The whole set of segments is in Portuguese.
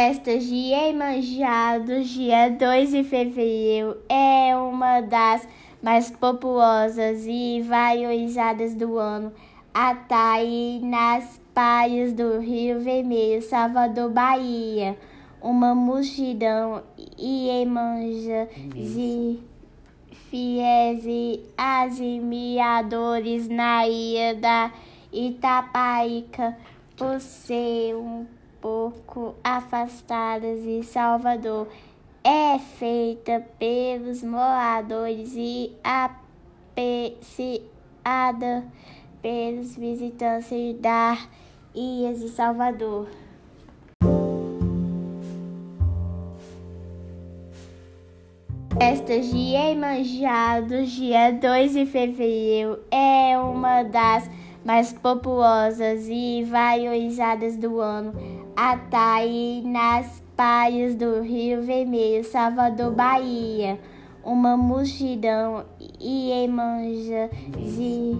Festa de Iemanjá do dia 2 de fevereiro é uma das mais populosas e valorizadas do ano. Ataí nas praias do Rio Vermelho, Salvador, Bahia. Uma multidão Iemanjá de fiéis e admiradores na ilha da Itapaica por ser um pouco afastadas de Salvador é feita pelos moradores e apreciada pelos visitantes da Ilha de Salvador. Festa de Iemanjá do dia 2 de fevereiro é uma das mais populosas e valorizadas do ano. Ataí nas praias do Rio Vermelho, Salvador, Bahia. Uma multidão Iemanjá de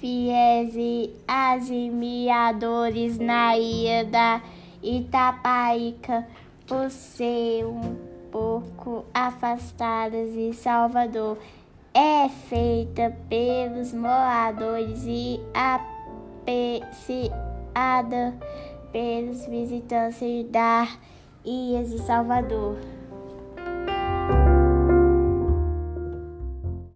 fiéis e admiradores na ilha da Itapaica por ser um pouco afastadas de Salvador é feita pelos moradores e apreciada pelos visitantes da Ilha de Salvador.